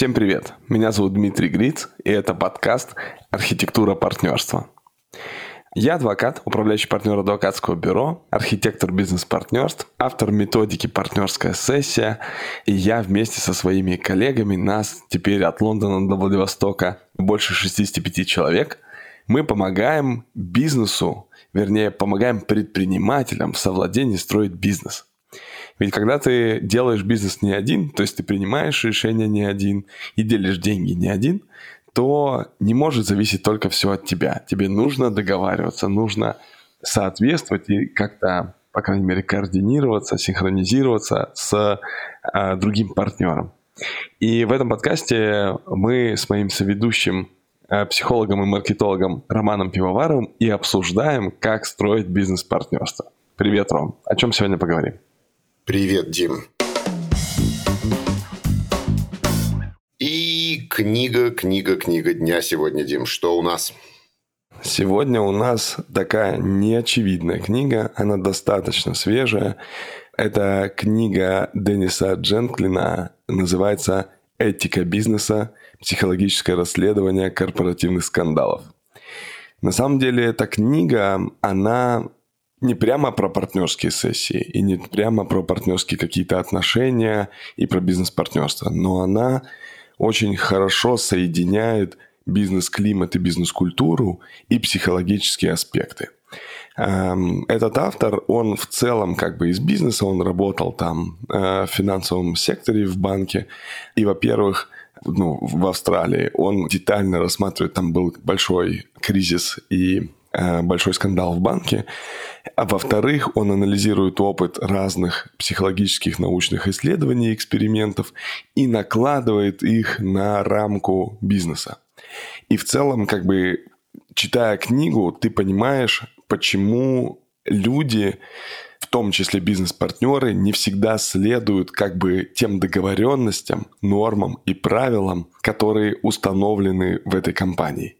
Всем привет! Меня зовут Дмитрий Гриц, и это подкаст «Архитектура партнерства». Я адвокат, управляющий партнер адвокатского бюро, архитектор бизнес-партнерств, автор методики «Партнерская сессия», и я вместе со своими коллегами, нас теперь от Лондона до Владивостока больше 65 человек, мы помогаем бизнесу, вернее, помогаем предпринимателям в совладении строить бизнес – ведь когда ты делаешь бизнес не один, то есть ты принимаешь решения не один и делишь деньги не один, то не может зависеть только все от тебя. Тебе нужно договариваться, нужно соответствовать и как-то, по крайней мере, координироваться, синхронизироваться с а, другим партнером. И в этом подкасте мы с моим соведущим а, психологом и маркетологом Романом Пивоваровым и обсуждаем, как строить бизнес-партнерство. Привет, Ром. О чем сегодня поговорим? Привет, Дим. И книга, книга, книга дня сегодня, Дим. Что у нас? Сегодня у нас такая неочевидная книга, она достаточно свежая. Это книга Денниса Дженклина, называется «Этика бизнеса. Психологическое расследование корпоративных скандалов». На самом деле эта книга, она не прямо про партнерские сессии и не прямо про партнерские какие-то отношения и про бизнес-партнерство, но она очень хорошо соединяет бизнес-климат и бизнес-культуру и психологические аспекты. Эм, этот автор, он в целом как бы из бизнеса, он работал там э, в финансовом секторе в банке. И, во-первых, ну, в Австралии он детально рассматривает, там был большой кризис и большой скандал в банке. А во-вторых, он анализирует опыт разных психологических научных исследований, экспериментов и накладывает их на рамку бизнеса. И в целом, как бы, читая книгу, ты понимаешь, почему люди, в том числе бизнес-партнеры, не всегда следуют как бы тем договоренностям, нормам и правилам, которые установлены в этой компании.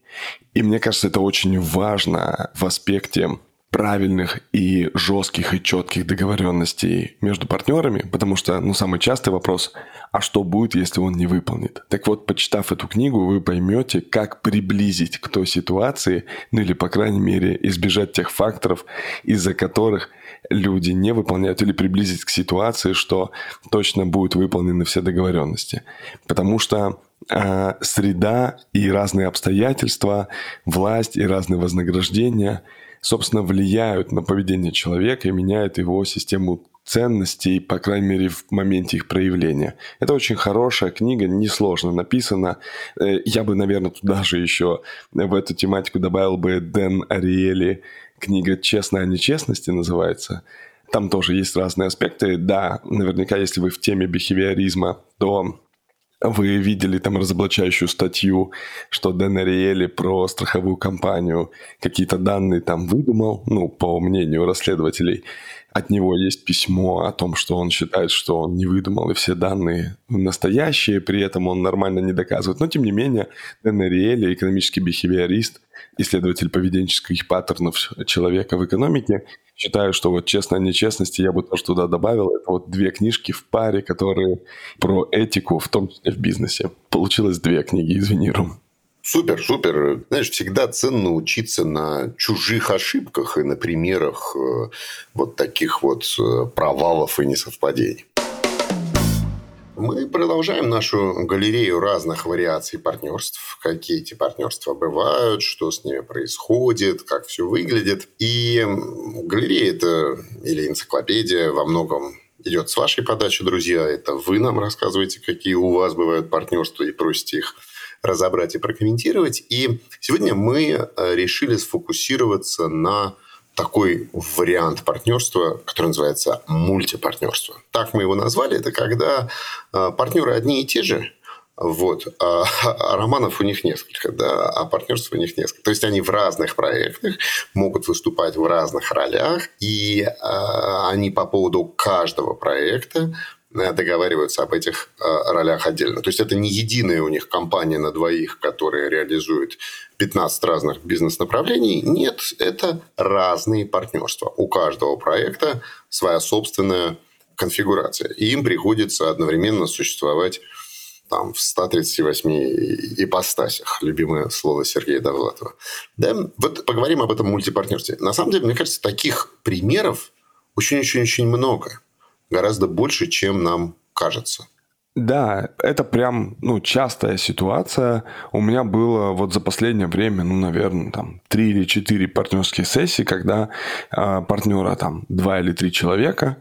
И мне кажется, это очень важно в аспекте правильных и жестких и четких договоренностей между партнерами, потому что, ну, самый частый вопрос, а что будет, если он не выполнит? Так вот, почитав эту книгу, вы поймете, как приблизить к той ситуации, ну или, по крайней мере, избежать тех факторов, из-за которых люди не выполняют, или приблизить к ситуации, что точно будут выполнены все договоренности. Потому что э, среда и разные обстоятельства, власть и разные вознаграждения, собственно, влияют на поведение человека и меняют его систему ценностей, по крайней мере, в моменте их проявления. Это очень хорошая книга, несложно написана. Э, я бы, наверное, туда же еще в эту тематику добавил бы Дэн Ариэли. Книга «Честная о нечестности» называется. Там тоже есть разные аспекты. Да, наверняка, если вы в теме бихевиоризма, то вы видели там разоблачающую статью, что Дэн Ариэли про страховую компанию какие-то данные там выдумал, ну, по мнению расследователей. От него есть письмо о том, что он считает, что он не выдумал, и все данные настоящие, при этом он нормально не доказывает. Но, тем не менее, Дэн Ариэли, экономический бихевиорист, исследователь поведенческих паттернов человека в экономике, считаю, что вот честно о нечестности я бы тоже туда добавил. Это вот две книжки в паре, которые про этику, в том числе в бизнесе. Получилось две книги, извини, Ром. Супер, супер. Знаешь, всегда ценно учиться на чужих ошибках и на примерах э, вот таких вот э, провалов и несовпадений. Мы продолжаем нашу галерею разных вариаций партнерств, какие эти партнерства бывают, что с ними происходит, как все выглядит. И галерея это или энциклопедия во многом идет с вашей подачи, друзья. Это вы нам рассказываете, какие у вас бывают партнерства и просите их разобрать и прокомментировать. И сегодня мы э, решили сфокусироваться на такой вариант партнерства, который называется мультипартнерство. Так мы его назвали. Это когда а, партнеры одни и те же, вот. А, а романов у них несколько, да, а партнерств у них несколько. То есть они в разных проектах могут выступать в разных ролях, и а, они по поводу каждого проекта Э, договариваются об этих э, ролях отдельно. То есть это не единая у них компания на двоих, которая реализует 15 разных бизнес-направлений. Нет, это разные партнерства. У каждого проекта своя собственная конфигурация. И им приходится одновременно существовать там, в 138 ипостасях. Любимое слово Сергея Довлатова. Да? Вот поговорим об этом мультипартнерстве. На самом деле, мне кажется, таких примеров очень-очень-очень много. Гораздо больше, чем нам кажется. Да, это прям, ну, частая ситуация. У меня было вот за последнее время, ну, наверное, там, три или четыре партнерские сессии, когда э, партнера там два или три человека,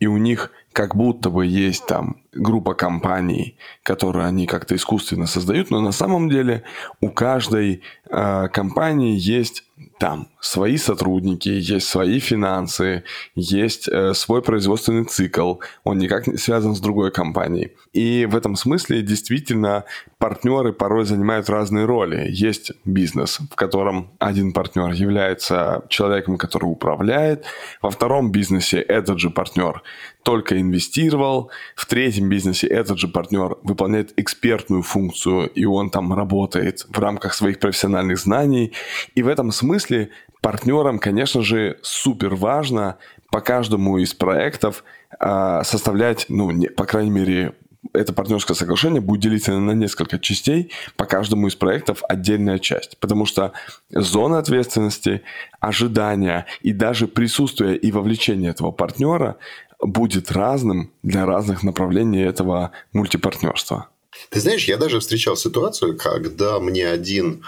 и у них как будто бы есть там группа компаний, которые они как-то искусственно создают, но на самом деле у каждой э, компании есть там свои сотрудники, есть свои финансы, есть э, свой производственный цикл, он никак не связан с другой компанией. И в этом смысле действительно партнеры порой занимают разные роли. Есть бизнес, в котором один партнер является человеком, который управляет, во втором бизнесе этот же партнер только инвестировал, в третьем бизнесе этот же партнер выполняет экспертную функцию, и он там работает в рамках своих профессиональных знаний. И в этом смысле партнерам, конечно же, супер важно по каждому из проектов э, составлять, ну, не, по крайней мере, это партнерское соглашение будет делиться на несколько частей, по каждому из проектов отдельная часть. Потому что зона ответственности, ожидания и даже присутствие и вовлечение этого партнера будет разным для разных направлений этого мультипартнерства. Ты знаешь, я даже встречал ситуацию, когда мне один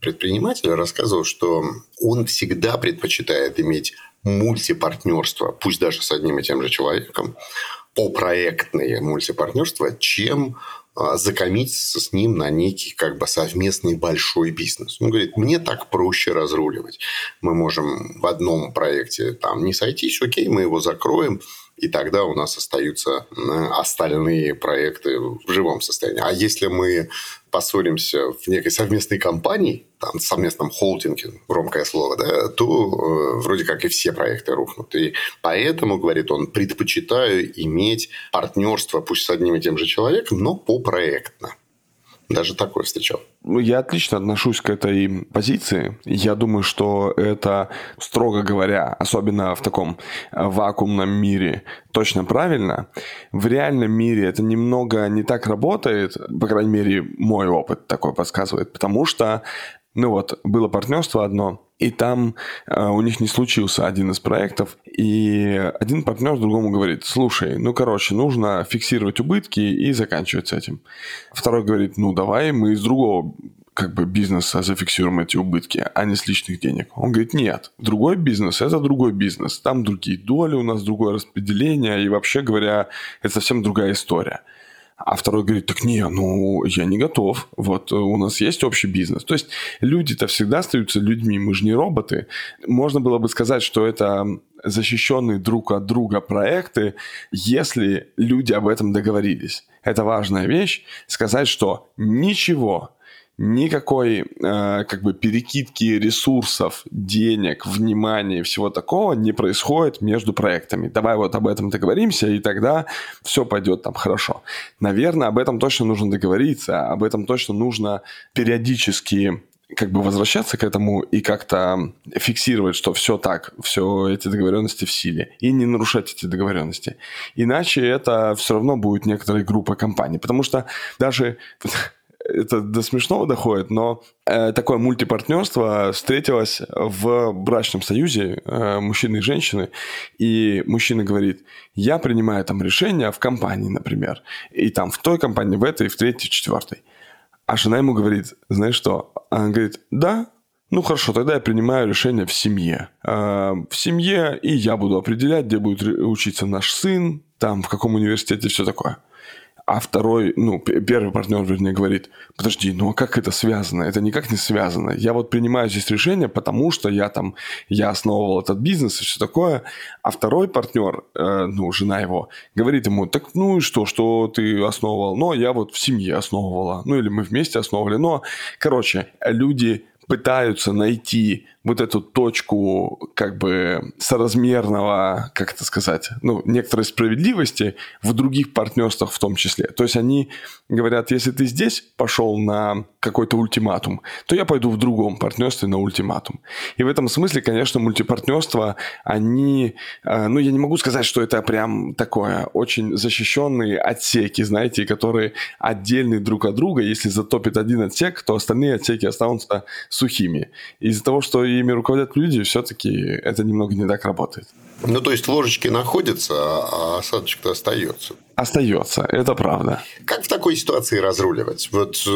предприниматель рассказывал, что он всегда предпочитает иметь мультипартнерство, пусть даже с одним и тем же человеком, по проектные мультипартнерства, чем а, закоммититься с ним на некий как бы совместный большой бизнес. Он говорит, мне так проще разруливать. Мы можем в одном проекте там не сойтись, окей, мы его закроем, и тогда у нас остаются остальные проекты в живом состоянии. А если мы поссоримся в некой совместной компании, там, совместном холдинге, громкое слово, да, то э, вроде как и все проекты рухнут. И поэтому, говорит он, предпочитаю иметь партнерство, пусть с одним и тем же человеком, но по-проектно. Даже такое встречал. Ну, я отлично отношусь к этой позиции. Я думаю, что это, строго говоря, особенно в таком э, вакуумном мире, точно правильно. В реальном мире это немного не так работает, по крайней мере, мой опыт такой подсказывает, потому что, ну вот, было партнерство одно, и там э, у них не случился один из проектов, и один партнер другому говорит, слушай, ну, короче, нужно фиксировать убытки и заканчивать с этим. Второй говорит, ну, давай мы из другого как бы бизнеса зафиксируем эти убытки, а не с личных денег. Он говорит, нет, другой бизнес – это другой бизнес. Там другие доли, у нас другое распределение, и вообще говоря, это совсем другая история. А второй говорит, так не, ну, я не готов. Вот у нас есть общий бизнес. То есть люди-то всегда остаются людьми, мы же не роботы. Можно было бы сказать, что это защищенные друг от друга проекты, если люди об этом договорились. Это важная вещь, сказать, что ничего никакой э, как бы перекидки ресурсов, денег, внимания, всего такого не происходит между проектами. Давай вот об этом договоримся, и тогда все пойдет там хорошо. Наверное, об этом точно нужно договориться, об этом точно нужно периодически как бы возвращаться к этому и как-то фиксировать, что все так, все эти договоренности в силе, и не нарушать эти договоренности. Иначе это все равно будет некоторая группа компаний, потому что даже это до смешного доходит, но э, такое мультипартнерство встретилось в брачном союзе э, мужчины и женщины, и мужчина говорит, я принимаю там решение в компании, например, и там в той компании, в этой, в третьей, в четвертой. А жена ему говорит, знаешь что? Она говорит, да, ну хорошо, тогда я принимаю решение в семье. Э, в семье и я буду определять, где будет учиться наш сын, там в каком университете, все такое. А второй, ну, первый партнер, вернее, говорит, подожди, ну а как это связано? Это никак не связано. Я вот принимаю здесь решение, потому что я там, я основывал этот бизнес и все такое. А второй партнер, э, ну, жена его, говорит ему, так ну и что, что ты основывал? Ну, я вот в семье основывала. Ну, или мы вместе основывали. Но, короче, люди пытаются найти вот эту точку как бы соразмерного, как это сказать, ну, некоторой справедливости в других партнерствах в том числе. То есть они говорят, если ты здесь пошел на какой-то ультиматум, то я пойду в другом партнерстве на ультиматум. И в этом смысле, конечно, мультипартнерства, они, э, ну, я не могу сказать, что это прям такое очень защищенные отсеки, знаете, которые отдельные друг от друга. Если затопит один отсек, то остальные отсеки останутся сухими. Из-за того, что ими руководят люди, все-таки это немного не так работает. Ну, то есть ложечки находятся, а осадочек-то остается. Остается, это правда. Как в такой ситуации разруливать? Вот э,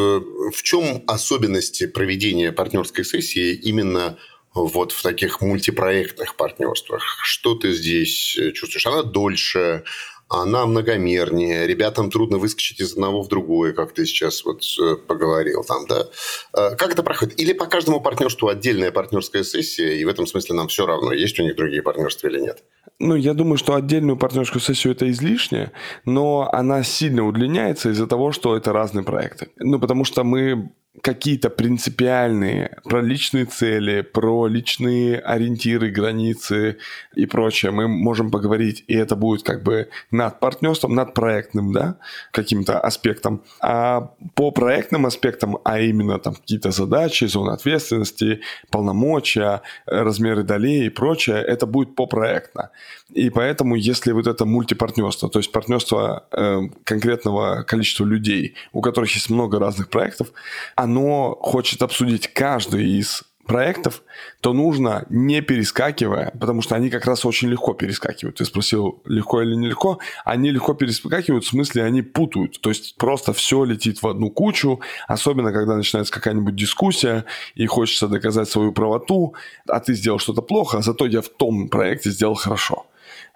в чем особенности проведения партнерской сессии именно вот в таких мультипроектных партнерствах? Что ты здесь чувствуешь? Она дольше, она многомернее, ребятам трудно выскочить из одного в другое, как ты сейчас вот э, поговорил там, да? Э, как это проходит? Или по каждому партнерству отдельная партнерская сессия, и в этом смысле нам все равно, есть у них другие партнерства или нет? Ну, я думаю, что отдельную партнерскую сессию это излишне, но она сильно удлиняется из-за того, что это разные проекты. Ну, потому что мы какие-то принципиальные про личные цели, про личные ориентиры, границы и прочее, мы можем поговорить, и это будет как бы над партнерством, над проектным, да, каким-то аспектом. А по проектным аспектам, а именно там какие-то задачи, зоны ответственности, полномочия, размеры долей и прочее, это будет по проектно. И поэтому, если вот это мультипартнерство, то есть партнерство э, конкретного количества людей, у которых есть много разных проектов, оно хочет обсудить каждый из проектов, то нужно не перескакивая, потому что они как раз очень легко перескакивают. Ты спросил, легко или нелегко? Они легко перескакивают, в смысле они путают. То есть просто все летит в одну кучу, особенно когда начинается какая-нибудь дискуссия и хочется доказать свою правоту, а ты сделал что-то плохо, а зато я в том проекте сделал хорошо.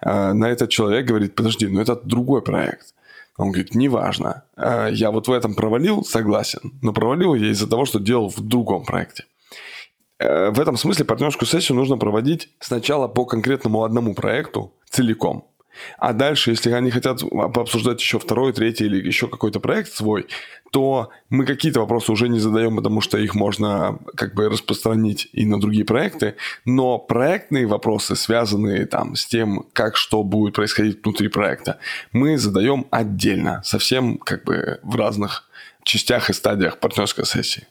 А, на этот человек говорит, подожди, ну это другой проект. Он говорит, неважно, а, я вот в этом провалил, согласен, но провалил я из-за того, что делал в другом проекте. Э, в этом смысле партнерскую сессию нужно проводить сначала по конкретному одному проекту целиком. А дальше, если они хотят пообсуждать еще второй, третий или еще какой-то проект свой, то мы какие-то вопросы уже не задаем, потому что их можно как бы распространить и на другие проекты. Но проектные вопросы, связанные там с тем, как что будет происходить внутри проекта, мы задаем отдельно, совсем как бы в разных частях и стадиях партнерской сессии.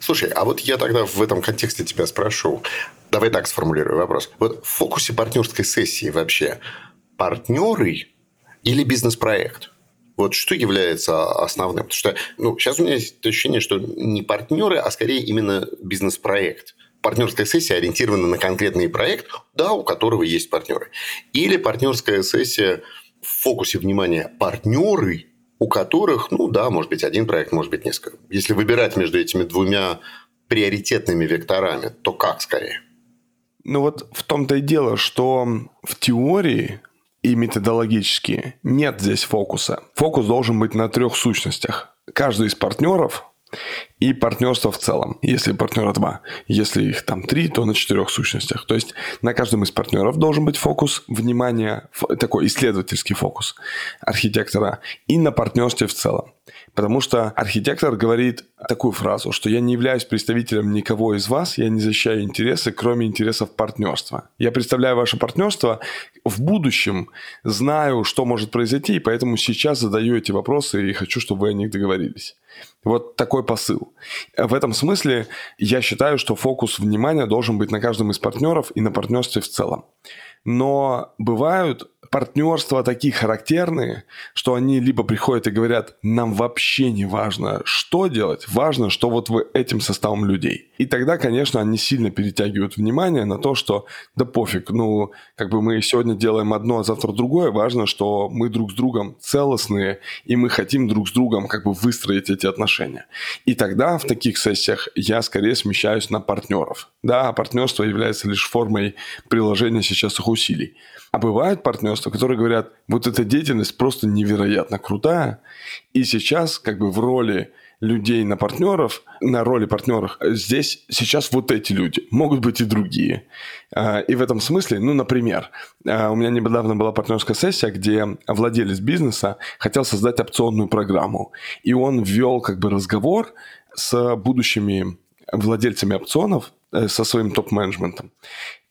Слушай, а вот я тогда в этом контексте тебя спрошу. Давай так сформулирую вопрос. Вот в фокусе партнерской сессии вообще партнеры или бизнес-проект? Вот что является основным? Потому что ну, сейчас у меня есть ощущение, что не партнеры, а скорее именно бизнес-проект. Партнерская сессия ориентирована на конкретный проект, да, у которого есть партнеры. Или партнерская сессия в фокусе внимания партнеры, у которых, ну да, может быть один проект, может быть несколько. Если выбирать между этими двумя приоритетными векторами, то как скорее? Ну вот в том-то и дело, что в теории и методологически нет здесь фокуса. Фокус должен быть на трех сущностях. Каждый из партнеров и партнерство в целом, если партнера два. Если их там три, то на четырех сущностях. То есть на каждом из партнеров должен быть фокус внимания, такой исследовательский фокус архитектора и на партнерстве в целом. Потому что архитектор говорит такую фразу, что я не являюсь представителем никого из вас, я не защищаю интересы, кроме интересов партнерства. Я представляю ваше партнерство в будущем, знаю, что может произойти, и поэтому сейчас задаю эти вопросы и хочу, чтобы вы о них договорились. Вот такой посыл. В этом смысле я считаю, что фокус внимания должен быть на каждом из партнеров и на партнерстве в целом. Но бывают партнерства такие характерные, что они либо приходят и говорят, нам вообще не важно, что делать, важно, что вот вы этим составом людей. И тогда, конечно, они сильно перетягивают внимание на то, что да пофиг, ну, как бы мы сегодня делаем одно, а завтра другое, важно, что мы друг с другом целостные, и мы хотим друг с другом как бы выстроить эти отношения. И тогда в таких сессиях я скорее смещаюсь на партнеров. Да, партнерство является лишь формой приложения сейчас их усилий. А бывают партнерства, которые говорят, вот эта деятельность просто невероятно крутая, и сейчас как бы в роли людей на партнеров, на роли партнеров, здесь сейчас вот эти люди, могут быть и другие. А, и в этом смысле, ну, например, а, у меня недавно была партнерская сессия, где владелец бизнеса хотел создать опционную программу, и он ввел как бы разговор с будущими владельцами опционов э, со своим топ-менеджментом.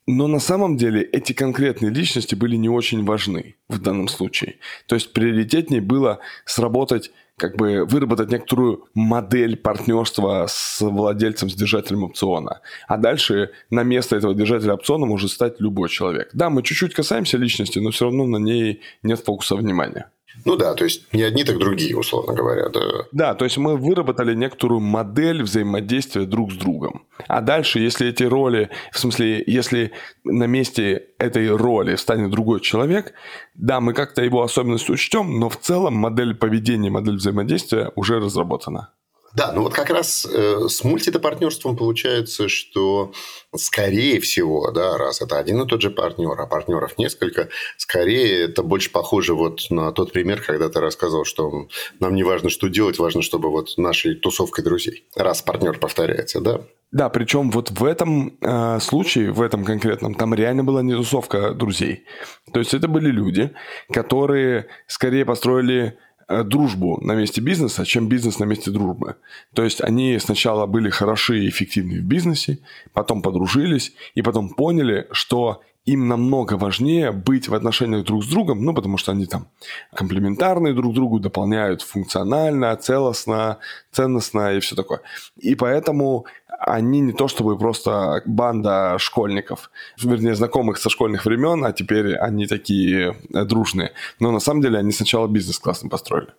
Но на самом деле эти конкретные личности были не очень важны в данном случае. То есть приоритетнее было сработать как бы выработать некоторую модель партнерства с владельцем, с держателем опциона. А дальше на место этого держателя опциона может стать любой человек. Да, мы чуть-чуть касаемся личности, но все равно на ней нет фокуса внимания. Ну да, то есть не одни, так другие, условно говоря. Да. да, то есть мы выработали некоторую модель взаимодействия друг с другом. А дальше, если эти роли, в смысле, если на месте этой роли станет другой человек, да, мы как-то его особенности учтем, но в целом модель поведения, модель взаимодействия уже разработана. Да, ну вот как раз э, с мультипартнерством получается, что скорее всего, да, раз это один и тот же партнер, а партнеров несколько, скорее это больше похоже вот на тот пример, когда ты рассказывал, что нам не важно, что делать, важно, чтобы вот нашей тусовкой друзей, раз партнер повторяется, да? Да, причем вот в этом э, случае, в этом конкретном, там реально была не тусовка друзей. То есть это были люди, которые скорее построили дружбу на месте бизнеса, чем бизнес на месте дружбы. То есть они сначала были хороши и эффективны в бизнесе, потом подружились и потом поняли, что им намного важнее быть в отношениях друг с другом, ну, потому что они там комплементарные друг другу, дополняют функционально, целостно, ценностно и все такое. И поэтому они не то чтобы просто банда школьников, вернее, знакомых со школьных времен, а теперь они такие э, дружные. Но на самом деле они сначала бизнес классно построили.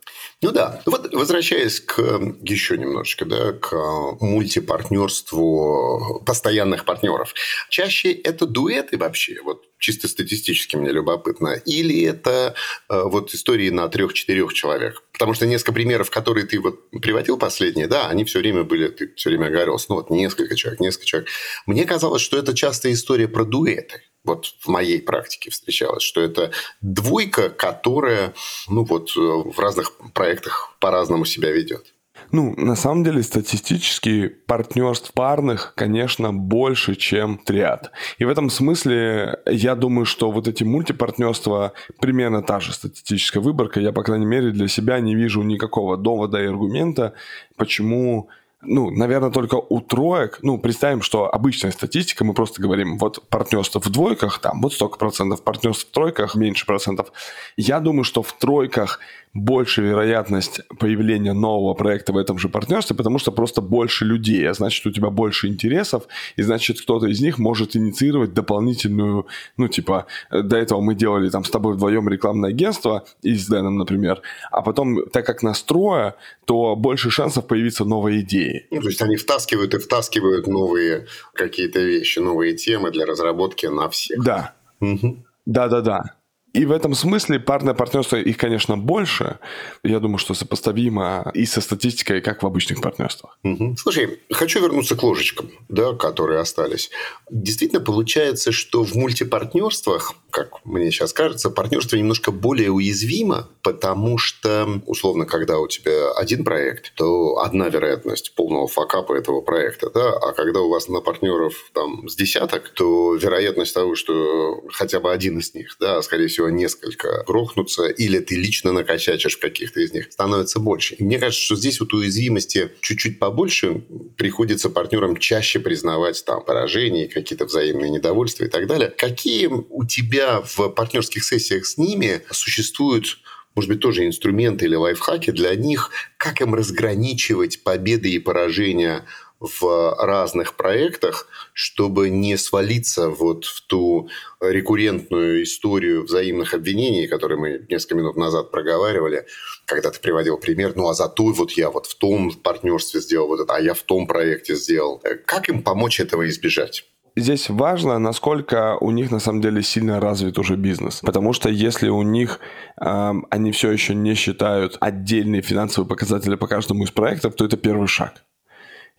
Ну да. Вот возвращаясь к еще немножечко, да, к мультипартнерству постоянных партнеров. Чаще это дуэты вообще, вот чисто статистически мне любопытно, или это э, вот истории на трех-четырех человек? Потому что несколько примеров, которые ты вот приводил последние, да, они все время были, ты все время говорил, ну вот несколько человек, несколько человек. Мне казалось, что это часто история про дуэты. Вот в моей практике встречалось, что это двойка, которая, ну вот, э, в разных проектах по-разному себя ведет. Ну, на самом деле, статистически партнерств парных, конечно, больше, чем триад. И в этом смысле я думаю, что вот эти мультипартнерства примерно та же статистическая выборка. Я, по крайней мере, для себя не вижу никакого довода и аргумента, почему ну, наверное, только у троек, ну, представим, что обычная статистика, мы просто говорим, вот партнерство в двойках, там, вот столько процентов, партнерство в тройках, меньше процентов. Я думаю, что в тройках больше вероятность появления нового проекта в этом же партнерстве, потому что просто больше людей, а значит, у тебя больше интересов, и значит, кто-то из них может инициировать дополнительную, ну, типа, до этого мы делали там с тобой вдвоем рекламное агентство, и с Дэном, например, а потом, так как настроя, то больше шансов появиться новые идеи. Ну, то есть они втаскивают и втаскивают новые какие-то вещи, новые темы для разработки на всех. Да. Угу. Да-да-да. И в этом смысле парное партнерство, их, конечно, больше. Я думаю, что сопоставимо и со статистикой, как в обычных партнерствах. Угу. Слушай, хочу вернуться к ложечкам, да, которые остались. Действительно, получается, что в мультипартнерствах, как мне сейчас кажется, партнерство немножко более уязвимо, потому что, условно, когда у тебя один проект, то одна вероятность полного факапа этого проекта, да, а когда у вас на партнеров там с десяток, то вероятность того, что хотя бы один из них, да, скорее всего, всего несколько грохнутся, или ты лично накосячишь каких-то из них, становится больше. И мне кажется, что здесь вот уязвимости чуть-чуть побольше, приходится партнерам чаще признавать там поражения, какие-то взаимные недовольства и так далее. Какие у тебя в партнерских сессиях с ними существуют может быть, тоже инструменты или лайфхаки для них, как им разграничивать победы и поражения в разных проектах, чтобы не свалиться вот в ту рекуррентную историю взаимных обвинений, которые мы несколько минут назад проговаривали, когда ты приводил пример, ну а зато вот я вот в том партнерстве сделал вот это, а я в том проекте сделал. Как им помочь этого избежать? Здесь важно, насколько у них на самом деле сильно развит уже бизнес. Потому что если у них э, они все еще не считают отдельные финансовые показатели по каждому из проектов, то это первый шаг.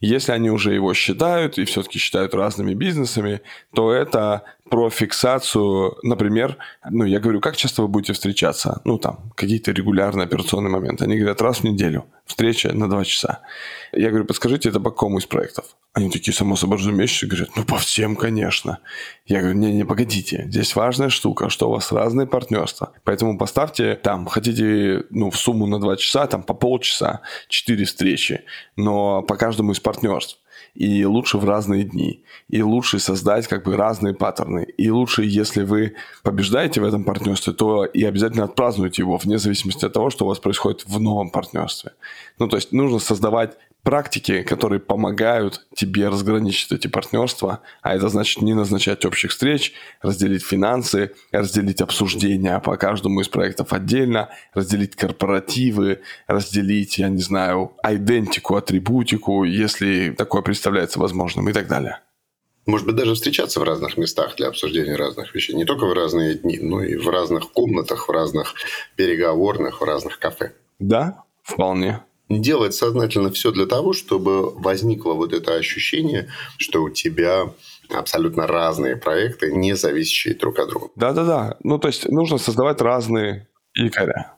Если они уже его считают и все-таки считают разными бизнесами, то это про фиксацию, например, ну, я говорю, как часто вы будете встречаться? Ну, там, какие-то регулярные операционные моменты. Они говорят, раз в неделю, встреча на два часа. Я говорю, подскажите, это по какому из проектов? Они такие, само собой разумеющие, говорят, ну, по всем, конечно. Я говорю, не-не, погодите, здесь важная штука, что у вас разные партнерства. Поэтому поставьте там, хотите, ну, в сумму на два часа, там, по полчаса, четыре встречи, но по каждому из партнерств. И лучше в разные дни, и лучше создать как бы разные паттерны, и лучше, если вы побеждаете в этом партнерстве, то и обязательно отпразднуйте его, вне зависимости от того, что у вас происходит в новом партнерстве. Ну, то есть нужно создавать практики, которые помогают тебе разграничить эти партнерства, а это значит не назначать общих встреч, разделить финансы, разделить обсуждения по каждому из проектов отдельно, разделить корпоративы, разделить, я не знаю, идентику, атрибутику, если такое представляется возможным и так далее. Может быть, даже встречаться в разных местах для обсуждения разных вещей. Не только в разные дни, но и в разных комнатах, в разных переговорных, в разных кафе. Да, вполне делать сознательно все для того, чтобы возникло вот это ощущение, что у тебя абсолютно разные проекты, не зависящие друг от друга. Да-да-да. Ну, то есть нужно создавать разные якоря.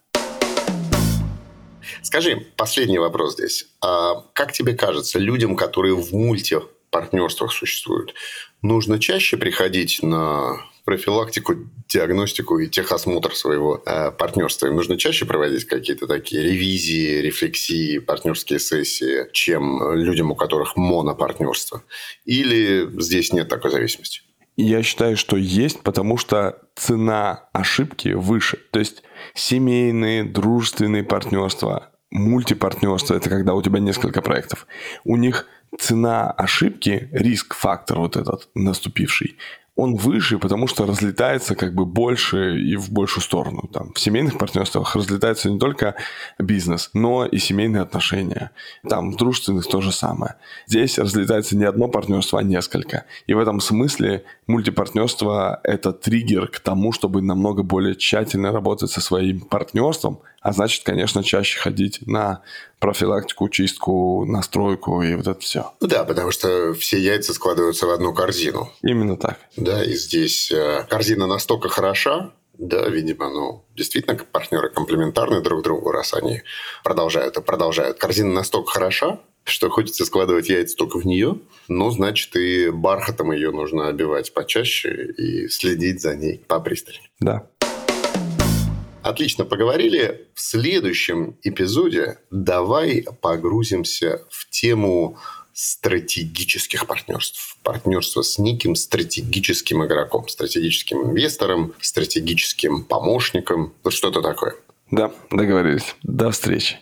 Скажи, последний вопрос здесь. А как тебе кажется, людям, которые в мультипартнерствах существуют, нужно чаще приходить на профилактику, диагностику и техосмотр своего э, партнерства. Им нужно чаще проводить какие-то такие ревизии, рефлексии, партнерские сессии, чем людям, у которых монопартнерство. Или здесь нет такой зависимости? Я считаю, что есть, потому что цена ошибки выше. То есть семейные, дружественные партнерства, мультипартнерство – это когда у тебя несколько проектов. У них цена ошибки, риск-фактор вот этот наступивший, он выше, потому что разлетается как бы больше и в большую сторону. Там, в семейных партнерствах разлетается не только бизнес, но и семейные отношения. Там в дружественных то же самое. Здесь разлетается не одно партнерство, а несколько. И в этом смысле мультипартнерство – это триггер к тому, чтобы намного более тщательно работать со своим партнерством, а значит, конечно, чаще ходить на профилактику, чистку, настройку и вот это все. Ну да, потому что все яйца складываются в одну корзину. Именно так. Да, и здесь э, корзина настолько хороша, да, видимо, ну, действительно, партнеры комплементарны друг другу, раз они продолжают и продолжают. Корзина настолько хороша, что хочется складывать яйца только в нее, но, значит, и бархатом ее нужно обивать почаще и следить за ней попристальнее. Да. Отлично поговорили. В следующем эпизоде давай погрузимся в тему стратегических партнерств. Партнерство с неким стратегическим игроком, стратегическим инвестором, стратегическим помощником. Вот что-то такое. Да, договорились. До встречи.